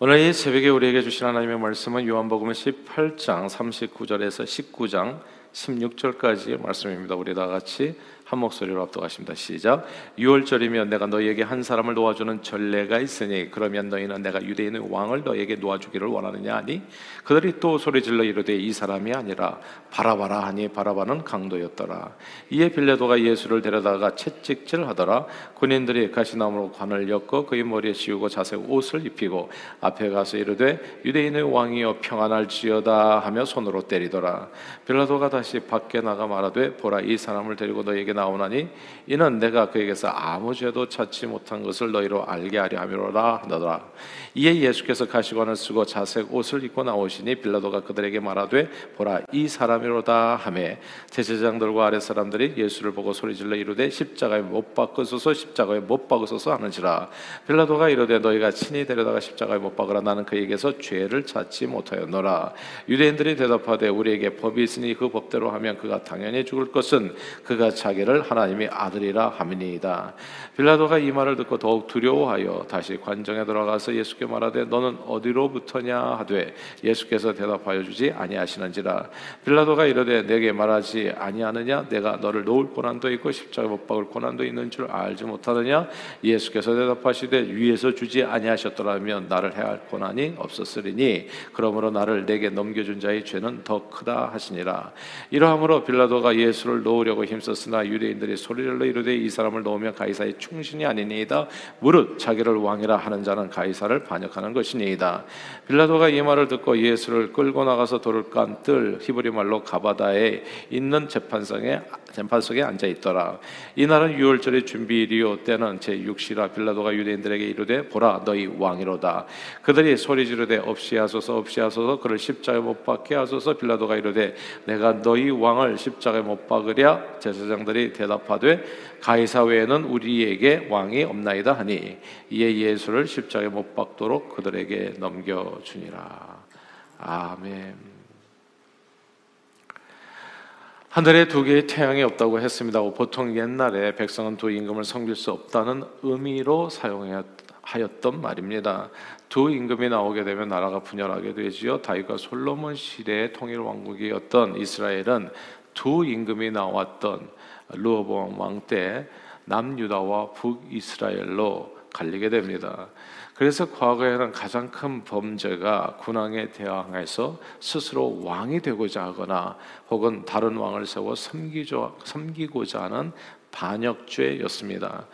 오늘 이 새벽에 우리에게 주신 하나님의 말씀은 요한복음 18장 39절에서 19장 16절까지의 말씀입니다. 우리 다 같이 한 목소리로 압도하십니다. 시작. 6월절이면 내가 너희에게 한 사람을 놓아주는 전례가 있으니 그러면 너희는 내가 유대인의 왕을 너희에게 놓아주기를 원하느냐 하니 그들이 또 소리질러 이르되 이 사람이 아니라 바라바라 하니 바라바는 강도였더라. 이에 빌레도가 예수를 데려다가 채찍질하더라. 군인들이 가시나무로 관을 엮어 그의 머리에 씌우고 자색 옷을 입히고 앞에 가서 이르되 유대인의 왕이여 평안할지어다 하며 손으로 때리더라. 빌라도가 다시 밖에 나가 말하되 보라 이 사람을 데리고 너에게 나오나니 이는 내가 그에게서 아무 죄도 찾지 못한 것을 너희로 알게 하려 함이로라 하더라. 이에 예수께서 가시관을 쓰고 자색 옷을 입고 나오시니 빌라도가 그들에게 말하되 보라 이 사람이로다 하매 제사장들과 아랫 사람들이 예수를 보고 소리질러 이르되 십자가에 못 박으소서 십자가에 못 박으소서 하는지라. 빌라도가 이르되 너희가 친히 데려다가 십자가에 못 박으라. 나는 그에게서 죄를 찾지 못하였노라. 유대인들이 대답하되 우리에게 법이 있으니 그 법대로 하면 그가 당연히 죽을 것은 그가 자기를 하나님의 아들이라 함이니이다. 빌라도가 이 말을 듣고 더욱 두려워하여 다시 관정에 들어가서 예수께 말하되 너는 어디로부터냐 하되 예수께서 대답하여 주지 아니하시는지라. 빌라도가 이르되 내게 말하지 아니하느냐? 내가 너를 놓을 고난도 있고 십자가 못 박을 고난도 있는 줄 알지 못하느냐? 예수께서 대답하시되 위에서 주지 아니하셨더라면 나를 해할 고난이 없었으리니 그러므로 나를 내게 넘겨준 자의 죄는 더 크다 하시니라. 이러함으로 빌라도가 예수를 놓으려고 힘썼으나 유대인들이 소리를 이르되 이 사람을 놓으면 가이사의 충신이 아니니이다. 무릇 자기를 왕이라 하는 자는 가이사를 반역하는 것이니이다. 빌라도가 이 말을 듣고 예수를 끌고 나가서 돌을 깐 뜰 히브리 말로 가바다에 있는 재판석에 재판석에 앉아 있더라. 이날은 유월절의 준비일이요. 때는 제 6시라 빌라도가 유대인들에게 이르되 보라 너희 왕이로다. 그들이 소리 지르되 없이 하소서 없이 하소서. 그를 십자가에 못 박게 하소서. 빌라도가 이르되 내가 너희 왕을 십자가에 못 박으랴. 제사장들이 대답하되 가이사 외에는 우리에게 왕이 없나이다 하니 이에 예수를 십자가에 못 박도록 그들에게 넘겨 주니라. 아멘. 하늘에 두 개의 태양이 없다고 했습니다. 보통 옛날에 백성은 두 임금을 섬길 수 없다는 의미로 사용하였던 말입니다. 두 임금이 나오게 되면 나라가 분열하게 되지요. 다윗과 솔로몬 시대의 통일 왕국이었던 이스라엘은 두 임금이 나왔던 르호보암 왕 때 남유다와 북이스라엘로 갈리게 됩니다. 그래서 과거에는 가장 큰 범죄가 군왕에 대항해서 스스로 왕이 되고자 하거나 혹은 다른 왕을 세워 섬기고자 하는 반역죄였습니다.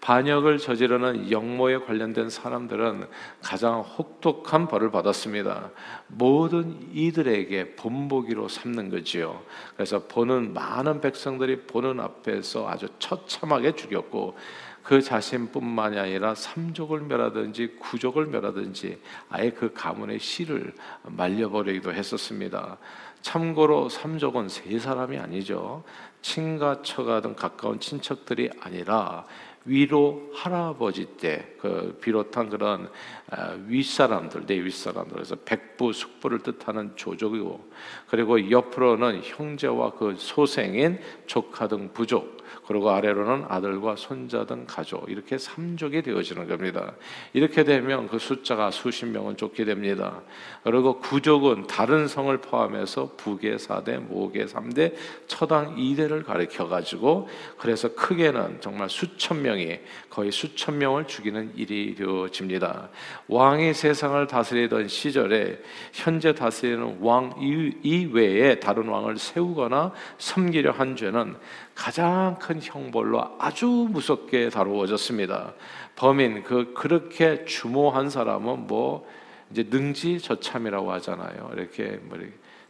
반역을 저지르는 영모에 관련된 사람들은 가장 혹독한 벌을 받았습니다. 모든 이들에게 본보기로 삼는 거지요. 그래서 보는 많은 백성들이 보는 앞에서 아주 처참하게 죽였고 그 자신뿐만이 아니라 삼족을 멸하든지 구족을 멸하든지 아예 그 가문의 씨를 말려버리기도 했었습니다. 참고로 삼족은 세 사람이 아니죠. 친가 처가 등 가까운 친척들이 아니라 위로 할아버지 때 그 비롯한 그런 아, 윗사람들 내 윗사람들 그래서 백부 숙부를 뜻하는 조족이고 그리고 옆으로는 형제와 그 소생인 조카 등 부족 그리고 아래로는 아들과 손자 등 가족 이렇게 삼족이 되어지는 겁니다. 이렇게 되면 그 숫자가 수십 명은 쫓게 됩니다. 그리고 구족은 다른 성을 포함해서 북의 4대, 목의 3대, 처당 2대를 가리켜 가지고 그래서 크게는 정말 수천 명이 거의 수천 명을 죽이는 일이 되어집니다. 왕이 세상을 다스리던 시절에 현재 다스리는 왕 이외에 다른 왕을 세우거나 섬기려 한 죄는 가장 큰 형벌로 아주 무섭게 다루어졌습니다. 범인 그 그렇게 주모한 사람은 뭐 이제 능지처참이라고 하잖아요. 이렇게 뭐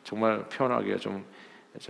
정말 표현하기가 좀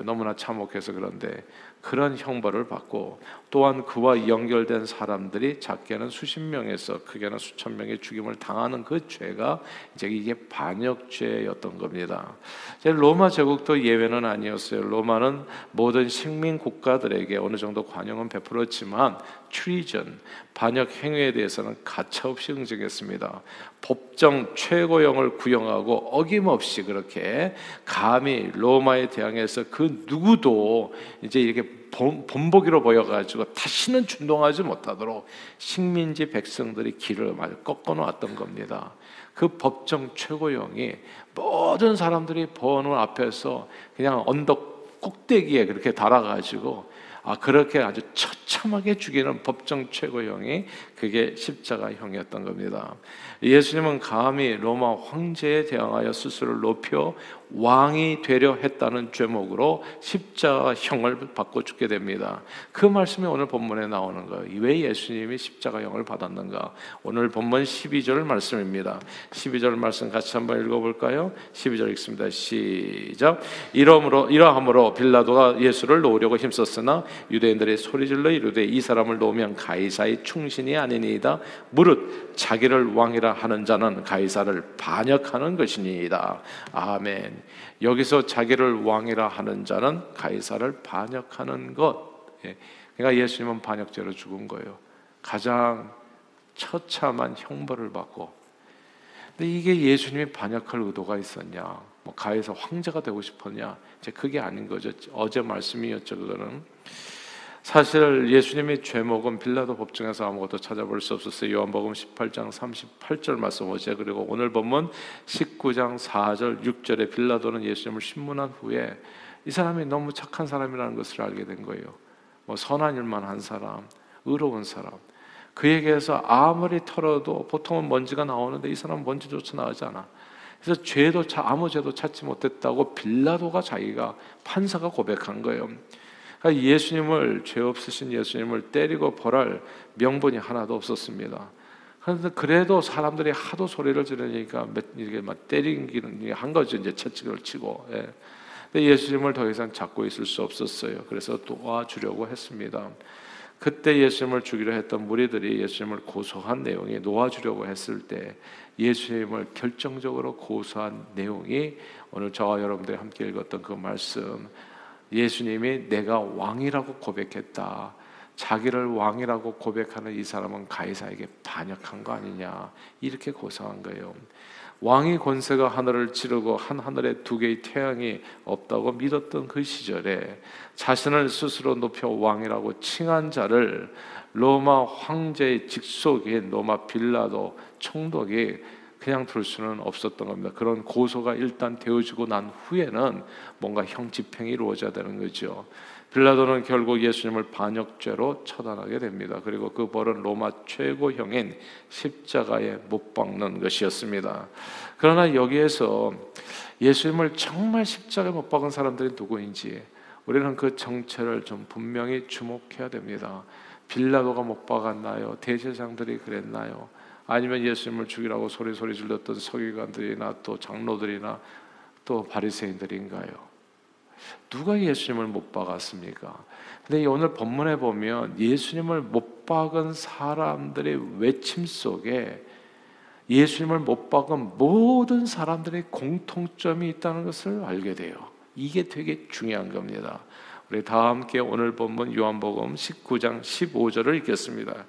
너무나 참혹해서 그런데 그런 형벌을 받고 또한 그와 연결된 사람들이 작게는 수십 명에서 크게는 수천 명의 죽임을 당하는 그 죄가 이제 이게 반역죄였던 겁니다. 로마 제국도 예외는 아니었어요. 로마는 모든 식민 국가들에게 어느 정도 관용은 베풀었지만 트리전 반역 행위에 대해서는 가차없이 응징했습니다. 법정 최고형을 구형하고 어김없이 그렇게 감히 로마에 대항해서 그 누구도 이제 이렇게 본보기로 보여가지고 다시는 준동하지 못하도록 식민지 백성들이 길을 많이 꺾어 놓았던 겁니다. 그 법정 최고형이 모든 사람들이 보는 앞에서 그냥 언덕 꼭대기에 그렇게 달아가지고 아 그렇게 아주 처참하게 죽이는 법정 최고형이 그게 십자가형이었던 겁니다. 예수님은 감히 로마 황제에 대항하여 스스로를 높여 왕이 되려 했다는 죄목으로 십자가형을 받고 죽게 됩니다. 그 말씀이 오늘 본문에 나오는 거예요. 왜 예수님이 십자가형을 받았는가? 오늘 본문 12절 말씀입니다. 12절 말씀 같이 한번 읽어볼까요? 12절 읽습니다. 시작. 이러므로 이러함으로 빌라도가 예수를 놓으려고 힘썼으나 유대인들이 소리질러 이르되 이 사람을 놓으면 가이사의 충신이 아니니이다. 무릇 자기를 왕이라 하는 자는 가이사를 반역하는 것이니이다. 아멘. 여기서 자기를 왕이라 하는 자는 가이사를 반역하는 것. 예. 그러니까 예수님은 반역죄로 죽은 거예요. 가장 처참한 형벌을 받고. 근데 이게 예수님이 반역할 의도가 있었냐? 뭐 가에서 황제가 되고 싶었냐? 이제 그게 아닌 거죠. 어제 말씀이었죠. 그거는 사실 예수님의 죄목은 빌라도 법정에서 아무것도 찾아볼 수 없었어요. 요한복음 18장 38절 말씀 어제 그리고 오늘 본문 19장 4절 6절에 빌라도는 예수님을 신문한 후에 이 사람이 너무 착한 사람이라는 것을 알게 된 거예요. 뭐 선한 일만 한 사람, 의로운 사람. 그에게서 아무리 털어도 보통은 먼지가 나오는데 이 사람은 먼지조차 나오지 않아. 그래서 죄도 아무 죄도 찾지 못했다고 빌라도가 자기가 판사가 고백한 거예요. 그러니까 예수님을 죄 없으신 예수님을 때리고 벌할 명분이 하나도 없었습니다. 그런데 그래도 사람들이 하도 소리를 지르니까 이게 막 때리기는 한 거죠 이제 채찍을 치고. 예. 근데 예수님을 더 이상 잡고 있을 수 없었어요. 그래서 도와주려고 했습니다. 그때 예수님을 죽이려 했던 무리들이 예수님을 고소한 내용이 놓아주려고 했을 때 예수님을 결정적으로 고소한 내용이 오늘 저와 여러분들이 함께 읽었던 그 말씀 예수님이 내가 왕이라고 고백했다. 자기를 왕이라고 고백하는 이 사람은 가이사에게 반역한 거 아니냐 이렇게 고성한 거예요. 왕의 권세가 하늘을 찌르고 한 하늘에 두 개의 태양이 없다고 믿었던 그 시절에 자신을 스스로 높여 왕이라고 칭한 자를 로마 황제의 직속인 로마 빌라도 총독이 그냥 둘 수는 없었던 겁니다. 그런 고소가 일단 되어지고 난 후에는 뭔가 형 집행이 이루어져야 되는 거죠. 빌라도는 결국 예수님을 반역죄로 처단하게 됩니다. 그리고 그 벌은 로마 최고형인 십자가에 못 박는 것이었습니다. 그러나 여기에서 예수님을 정말 십자가에 못 박은 사람들이 누구인지 우리는 그 정체를 좀 분명히 주목해야 됩니다. 빌라도가 못 박았나요? 대제장들이 그랬나요? 아니면 예수님을 죽이라고 소리 소리 질렀던 서기관들이나 또 장로들이나 또 바리새인들인가요? 누가 예수님을 못 박았습니까? 근데 오늘 본문에 보면 예수님을 못 박은 사람들의 외침 속에 예수님을 못 박은 모든 사람들의 공통점이 있다는 것을 알게 돼요. 이게 되게 중요한 겁니다. 우리 다 함께 오늘 본문 요한복음 19장 15절을 읽겠습니다.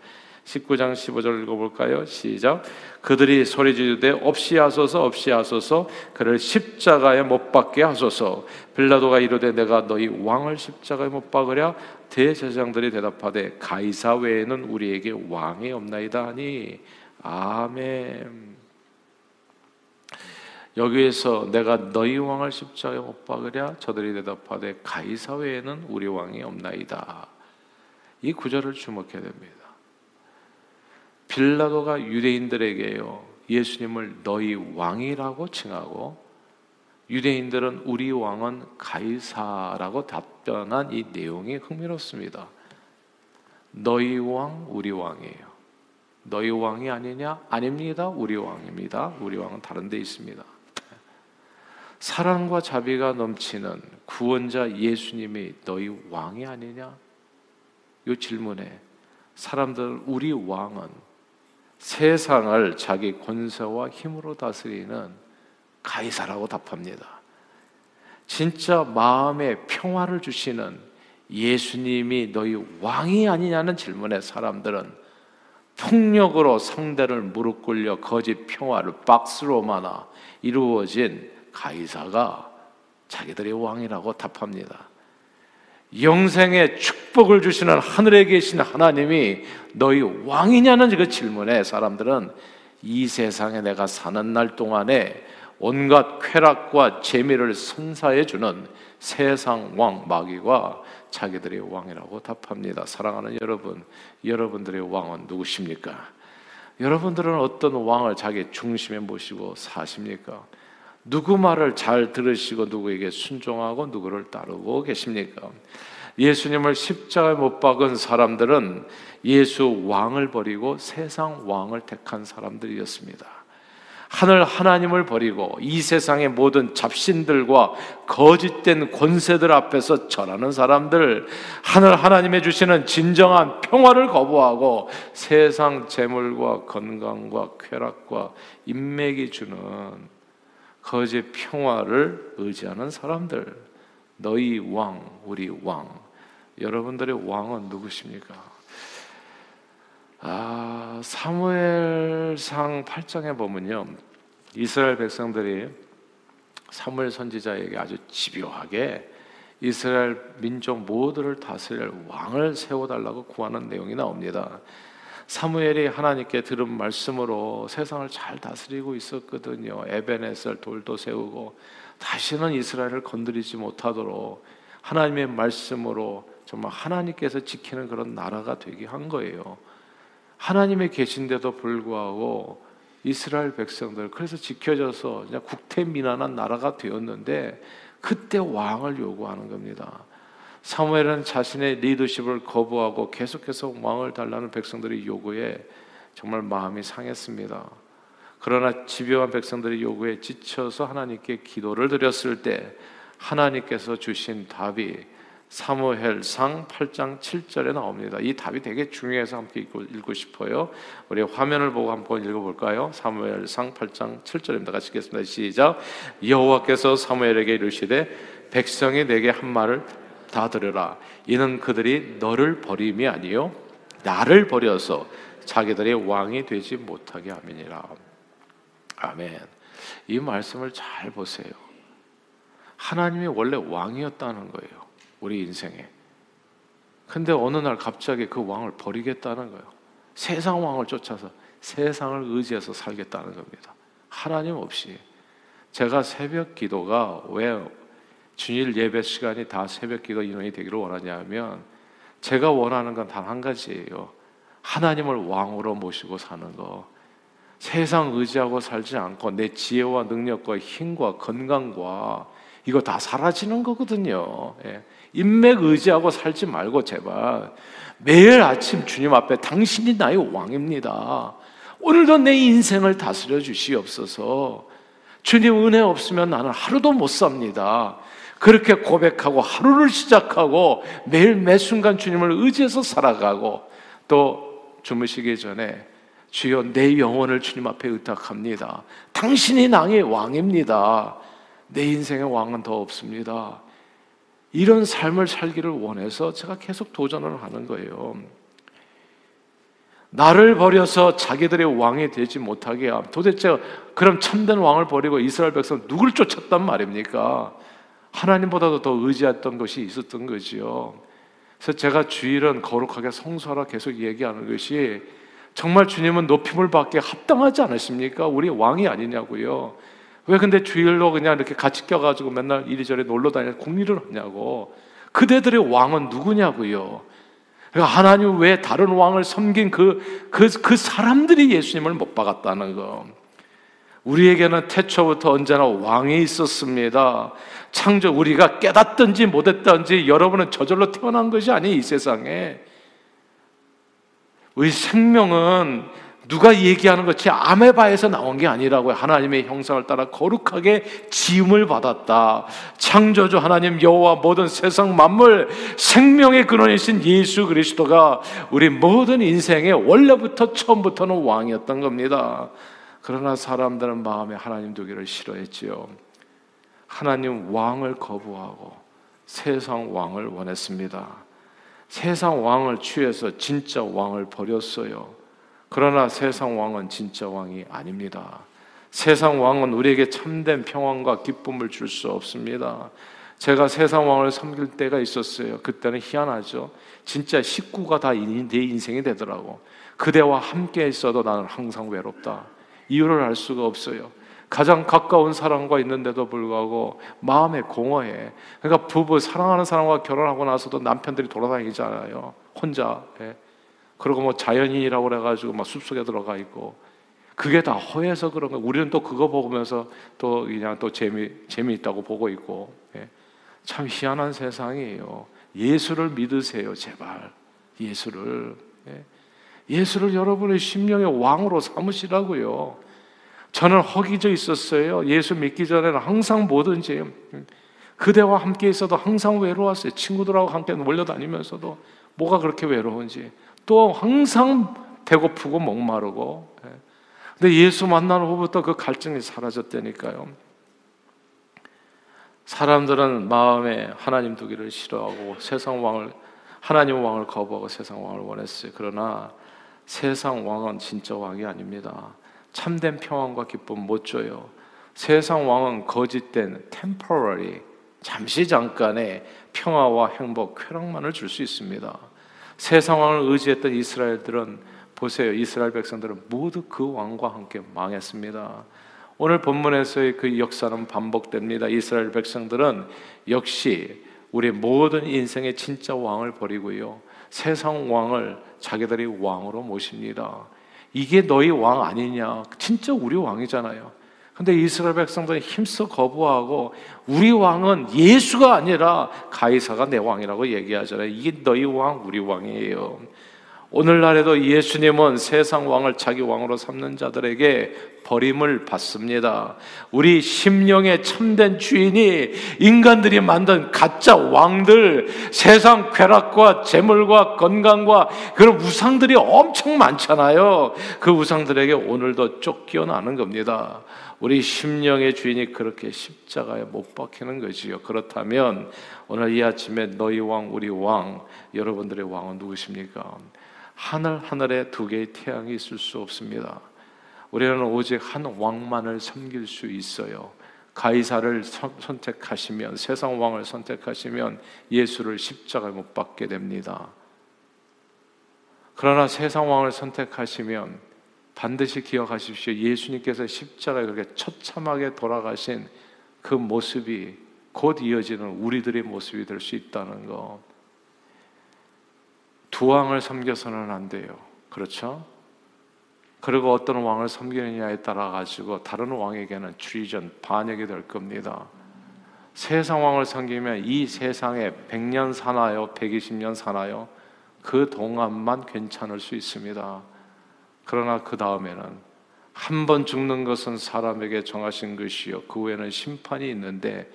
19장 15절 읽어볼까요? 시작. 그들이 소리 지르되 없이 하소서 없이 하소서 그를 십자가에 못 박게 하소서 빌라도가 이르되 내가 너희 왕을 십자가에 못 박으랴 대제사장들이 대답하되 가이사 외에는 우리에게 왕이 없나이다 하니 아멘. 여기에서 내가 너희 왕을 십자가에 못 박으랴 저들이 대답하되 가이사 외에는 우리 왕이 없나이다. 이 구절을 주목해야 됩니다. 빌라도가 유대인들에게요 예수님을 너희 왕이라고 칭하고 유대인들은 우리 왕은 가이사라고 답변한 이 내용이 흥미롭습니다. 너희 왕 우리 왕이에요. 너희 왕이 아니냐? 아닙니다. 우리 왕입니다. 우리 왕은 다른 데 있습니다. 사랑과 자비가 넘치는 구원자 예수님이 너희 왕이 아니냐? 이 질문에 사람들 우리 왕은 세상을 자기 권세와 힘으로 다스리는 가이사라고 답합니다. 진짜 마음의 평화를 주시는 예수님이 너희 왕이 아니냐는 질문에 사람들은 폭력으로 상대를 무릎 꿇려 거짓 평화를 박스로 만아 이루어진 가이사가 자기들의 왕이라고 답합니다. 영생의 축복을 주시는 하늘에 계신 하나님이 너희 왕이냐는 그 질문에 사람들은 이 세상에 내가 사는 날 동안에 온갖 쾌락과 재미를 선사해 주는 세상 왕 마귀가 자기들의 왕이라고 답합니다. 사랑하는 여러분, 여러분들의 왕은 누구십니까? 여러분들은 어떤 왕을 자기 중심에 모시고 사십니까? 누구 말을 잘 들으시고 누구에게 순종하고 누구를 따르고 계십니까? 예수님을 십자가에 못 박은 사람들은 예수 왕을 버리고 세상 왕을 택한 사람들이었습니다. 하늘 하나님을 버리고 이 세상의 모든 잡신들과 거짓된 권세들 앞에서 절하는 사람들, 하늘 하나님의 주시는 진정한 평화를 거부하고 세상 재물과 건강과 쾌락과 인맥이 주는 거짓 평화를 의지하는 사람들, 너희 왕, 우리 왕, 여러분들의 왕은 누구십니까? 아, 사무엘상 8장에 보면요. 이스라엘 백성들이 사무엘 선지자에게 아주 집요하게 이스라엘 민족 모두를 다스릴 왕을 세워달라고 구하는 내용이 나옵니다. 사무엘이 하나님께 들은 말씀으로 세상을 잘 다스리고 있었거든요. 에베네셀 돌도 세우고 다시는 이스라엘을 건드리지 못하도록 하나님의 말씀으로 정말 하나님께서 지키는 그런 나라가 되게 한 거예요. 하나님의 계신데도 불구하고 이스라엘 백성들 그래서 지켜져서 그냥 국태민안한 나라가 되었는데 그때 왕을 요구하는 겁니다. 사무엘은 자신의 리더십을 거부하고 계속해서 왕을 달라는 백성들의 요구에 정말 마음이 상했습니다. 그러나 집요한 백성들의 요구에 지쳐서 하나님께 기도를 드렸을 때 하나님께서 주신 답이 사무엘상 8장 7절에 나옵니다. 이 답이 되게 중요해서 함께 읽고, 읽고 싶어요. 우리 화면을 보고 한번 읽어볼까요? 사무엘상 8장 7절입니다. 같이 읽겠습니다. 시작. 여호와께서 사무엘에게 이르시되 백성이 내게 한 말을 다 들으라. 이는 그들이 너를 버림이 아니요 나를 버려서 자기들의 왕이 되지 못하게 함이니라. 아멘. 이 말씀을 잘 보세요. 하나님이 원래 왕이었다는 거예요. 우리 인생에. 근데 어느 날 갑자기 그 왕을 버리겠다는 거예요. 세상 왕을 쫓아서 세상을 의지해서 살겠다는 겁니다. 하나님 없이. 제가 새벽 기도가 왜 주일 예배 시간이 다 새벽 기도 인원이 되기를 원하냐면 제가 원하는 건 단 한 가지예요. 하나님을 왕으로 모시고 사는 거. 세상 의지하고 살지 않고 내 지혜와 능력과 힘과 건강과 이거 다 사라지는 거거든요. 예. 인맥 의지하고 살지 말고 제발 매일 아침 주님 앞에 당신이 나의 왕입니다. 오늘도 내 인생을 다스려 주시옵소서. 주님 은혜 없으면 나는 하루도 못 삽니다. 그렇게 고백하고 하루를 시작하고 매일 매 순간 주님을 의지해서 살아가고 또 주무시기 전에 주여 내 영혼을 주님 앞에 의탁합니다. 당신이 나의 왕입니다. 내 인생의 왕은 더 없습니다. 이런 삶을 살기를 원해서 제가 계속 도전을 하는 거예요. 나를 버려서 자기들의 왕이 되지 못하게 함. 도대체 그럼 참된 왕을 버리고 이스라엘 백성 누굴 쫓았단 말입니까? 하나님보다도 더 의지했던 것이 있었던 거지요. 그래서 제가 주일은 거룩하게 성수하라 계속 얘기하는 것이 정말 주님은 높임을 받기에 합당하지 않으십니까? 우리 왕이 아니냐고요. 왜 근데 주일로 그냥 이렇게 같이 껴가지고 맨날 이리저리 놀러 다니는 공리를 하냐고. 그대들의 왕은 누구냐고요. 그러니까 하나님 왜 다른 왕을 섬긴 그, 그, 그 사람들이 예수님을 못 박았다는 거. 우리에게는 태초부터 언제나 왕이 있었습니다. 창조 우리가 깨닫든지 못했든지 여러분은 저절로 태어난 것이 아니 이 세상에. 우리 생명은 누가 얘기하는 것이 아메바에서 나온 게 아니라고요. 하나님의 형상을 따라 거룩하게 지음을 받았다. 창조주 하나님 여호와 모든 세상 만물 생명의 근원이신 예수 그리스도가 우리 모든 인생의 원래부터 처음부터는 왕이었던 겁니다. 그러나 사람들은 마음에 하나님 두기를 싫어했지요. 하나님 왕을 거부하고 세상 왕을 원했습니다. 세상 왕을 취해서 진짜 왕을 버렸어요. 그러나 세상 왕은 진짜 왕이 아닙니다. 세상 왕은 우리에게 참된 평안과 기쁨을 줄 수 없습니다. 제가 세상 왕을 섬길 때가 있었어요. 그때는 희한하죠. 진짜 식구가 다 내 인생이 되더라고. 그대와 함께 있어도 나는 항상 외롭다. 이유를 알 수가 없어요. 가장 가까운 사람과 있는데도 불구하고 마음에 공허해. 그러니까 부부 사랑하는 사람과 결혼하고 나서도 남편들이 돌아다니잖아요. 혼자. 예. 그리고 뭐 자연인이라고 그래가지고 막 숲속에 들어가 있고 그게 다 허해서 그런 거. 우리는 또 그거 보면서 또 그냥 또 재미 재미있다고 보고 있고. 예. 참 희한한 세상이에요. 예수를 믿으세요, 제발. 예수를. 예. 예수를 여러분의 심령의 왕으로 삼으시라고요. 저는 허기져 있었어요. 예수 믿기 전에는 항상 뭐든지 그대와 함께 있어도 항상 외로웠어요. 친구들하고 함께 몰려다니면서도 뭐가 그렇게 외로운지 또 항상 배고프고 목마르고 예. 근데 예수 만난 후부터 그 갈증이 사라졌다니까요. 사람들은 마음에 하나님 두기를 싫어하고 세상 왕을 하나님 왕을 거부하고 세상 왕을 원했어요. 그러나 세상 왕은 진짜 왕이 아닙니다. 참된 평안과 기쁨 못 줘요. 세상 왕은 거짓된 temporary 잠시 잠깐의 평화와 행복, 쾌락만을 줄 수 있습니다. 세상 왕을 의지했던 이스라엘들은 보세요. 이스라엘 백성들은 모두 그 왕과 함께 망했습니다. 오늘 본문에서의 그 역사는 반복됩니다. 이스라엘 백성들은 역시 우리 모든 인생의 진짜 왕을 버리고요. 세상 왕을 자기들이 왕으로 모십니다. 이게 너희 왕 아니냐? 진짜 우리 왕이잖아요. 근데 이스라엘 백성들이 힘써 거부하고 우리 왕은 예수가 아니라 가이사가 내 왕이라고 얘기하잖아요. 이게 너희 왕, 우리 왕이에요. 오늘날에도 예수님은 세상 왕을 자기 왕으로 삼는 자들에게 버림을 받습니다. 우리 심령의 참된 주인이 인간들이 만든 가짜 왕들, 세상 쾌락과 재물과 건강과 그런 우상들이 엄청 많잖아요. 그 우상들에게 오늘도 쫓겨나는 겁니다. 우리 심령의 주인이 그렇게 십자가에 못 박히는 거지요. 그렇다면 오늘 이 아침에 너희 왕, 우리 왕, 여러분들의 왕은 누구십니까? 하늘 하늘에 두 개의 태양이 있을 수 없습니다. 우리는 오직 한 왕만을 섬길 수 있어요. 가이사를 선택하시면 세상 왕을 선택하시면 예수를 십자가에 못 박게 됩니다. 그러나 세상 왕을 선택하시면 반드시 기억하십시오. 예수님께서 십자가에 그렇게 처참하게 돌아가신 그 모습이 곧 이어지는 우리들의 모습이 될 수 있다는 것. 두 왕을 섬겨서는 안 돼요. 그렇죠? 그리고 어떤 왕을 섬기느냐에 따라 가지고 다른 왕에게는 트리전 반역이 될 겁니다. 세상 왕을 섬기면 이 세상에 100년 사나요? 120년 사나요? 그 동안만 괜찮을 수 있습니다. 그러나 그 다음에는 한 번 죽는 것은 사람에게 정하신 것이요. 그 후에는 심판이 있는데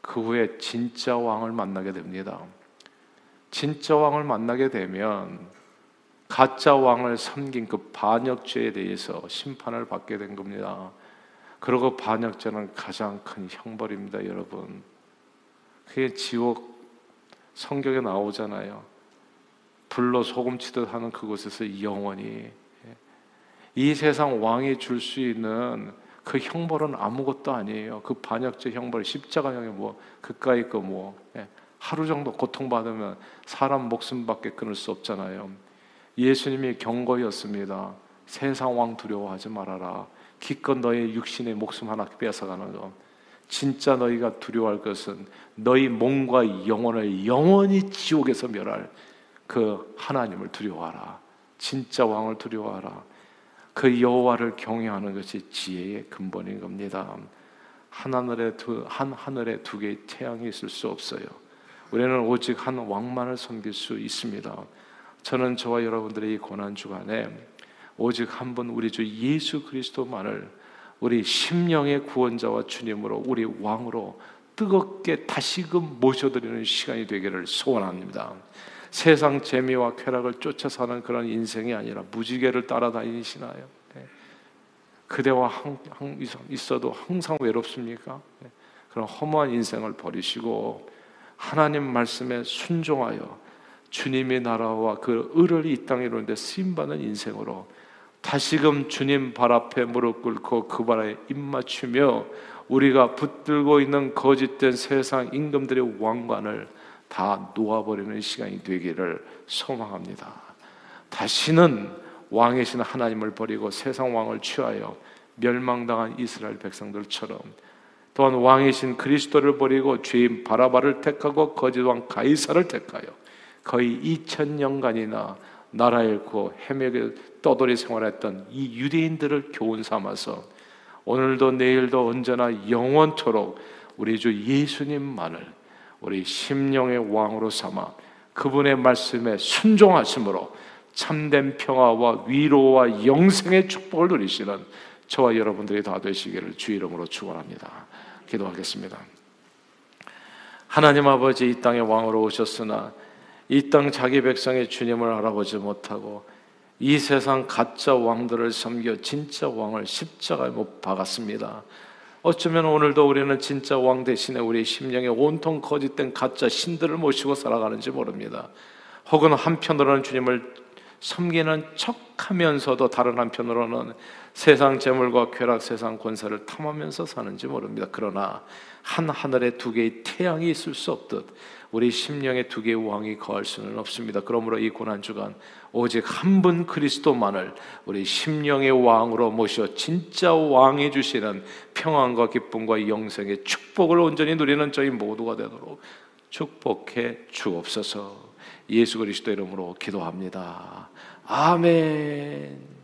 그 후에 진짜 왕을 만나게 됩니다. 진짜 왕을 만나게 되면 가짜 왕을 섬긴 그 반역죄에 대해서 심판을 받게 된 겁니다. 그리고 반역죄는 가장 큰 형벌입니다, 여러분. 그게 지옥 성경에 나오잖아요. 불로 소금 치듯 하는 그곳에서 영원히 이 세상 왕이 줄 수 있는 그 형벌은 아무것도 아니에요. 그 반역죄 형벌, 십자가형이 뭐 그까이 거뭐 예. 하루 정도 고통받으면 사람 목숨밖에 끊을 수 없잖아요. 예수님이 경고였습니다. 세상 왕 두려워하지 말아라. 기껏 너의 육신의 목숨 하나 빼앗아가는 것. 진짜 너희가 두려워할 것은 너희 몸과 영혼을 영원히 지옥에서 멸할 그 하나님을 두려워하라. 진짜 왕을 두려워하라. 그 여호와를 경외하는 것이 지혜의 근본인 겁니다. 한 하늘에 두, 한 하늘에 두 개의 태양이 있을 수 없어요. 우리는 오직 한 왕만을 섬길 수 있습니다. 저는 저와 여러분들의 이 고난 주간에 오직 한번 우리 주 예수 그리스도만을 우리 심령의 구원자와 주님으로 우리 왕으로 뜨겁게 다시금 모셔드리는 시간이 되기를 소원합니다. 세상 재미와 쾌락을 쫓아 사는 그런 인생이 아니라 무지개를 따라다니시나요? 네. 그대와 한, 한, 있어도 항상 외롭습니까? 네. 그런 허무한 인생을 버리시고 하나님 말씀에 순종하여 주님의 나라와 그 의를 이 땅에 이루는데 쓰임받는 인생으로 다시금 주님 발 앞에 무릎 꿇고 그 발에 입 맞추며 우리가 붙들고 있는 거짓된 세상 임금들의 왕관을 다 놓아버리는 시간이 되기를 소망합니다. 다시는 왕이신 하나님을 버리고 세상 왕을 취하여 멸망당한 이스라엘 백성들처럼 또한 왕이신 그리스도를 버리고 죄인 바라바를 택하고 거짓 왕 가이사를 택하여 거의 2000년간이나 나라 잃고 헤매게 떠돌이 생활했던 이 유대인들을 교훈 삼아서 오늘도 내일도 언제나 영원토록 우리 주 예수님만을 우리 심령의 왕으로 삼아 그분의 말씀에 순종하심으로 참된 평화와 위로와 영생의 축복을 누리시는 저와 여러분들이 다 되시기를 주 이름으로 축원합니다. 기도하겠습니다. 하나님 아버지 이 땅의 왕으로 오셨으나 이 땅 자기 백성의 주님을 알아보지 못하고 이 세상 가짜 왕들을 섬겨 진짜 왕을 십자가에 못 박았습니다. 어쩌면 오늘도 우리는 진짜 왕 대신에 우리 심령에 온통 거짓된 가짜 신들을 모시고 살아가는지 모릅니다. 혹은 한편으로는 주님을 섬기는 척 하면서도 다른 한편으로는 세상 재물과 쾌락, 세상 권세를 탐하면서 사는지 모릅니다. 그러나 한 하늘에 두 개의 태양이 있을 수 없듯 우리 심령에 두 개의 왕이 거할 수는 없습니다. 그러므로 이 고난 주간 오직 한 분 그리스도만을 우리 심령의 왕으로 모셔 진짜 왕이 주시는 평안과 기쁨과 영생의 축복을 온전히 누리는 저희 모두가 되도록 축복해 주옵소서. 예수 그리스도 이름으로 기도합니다. 아멘.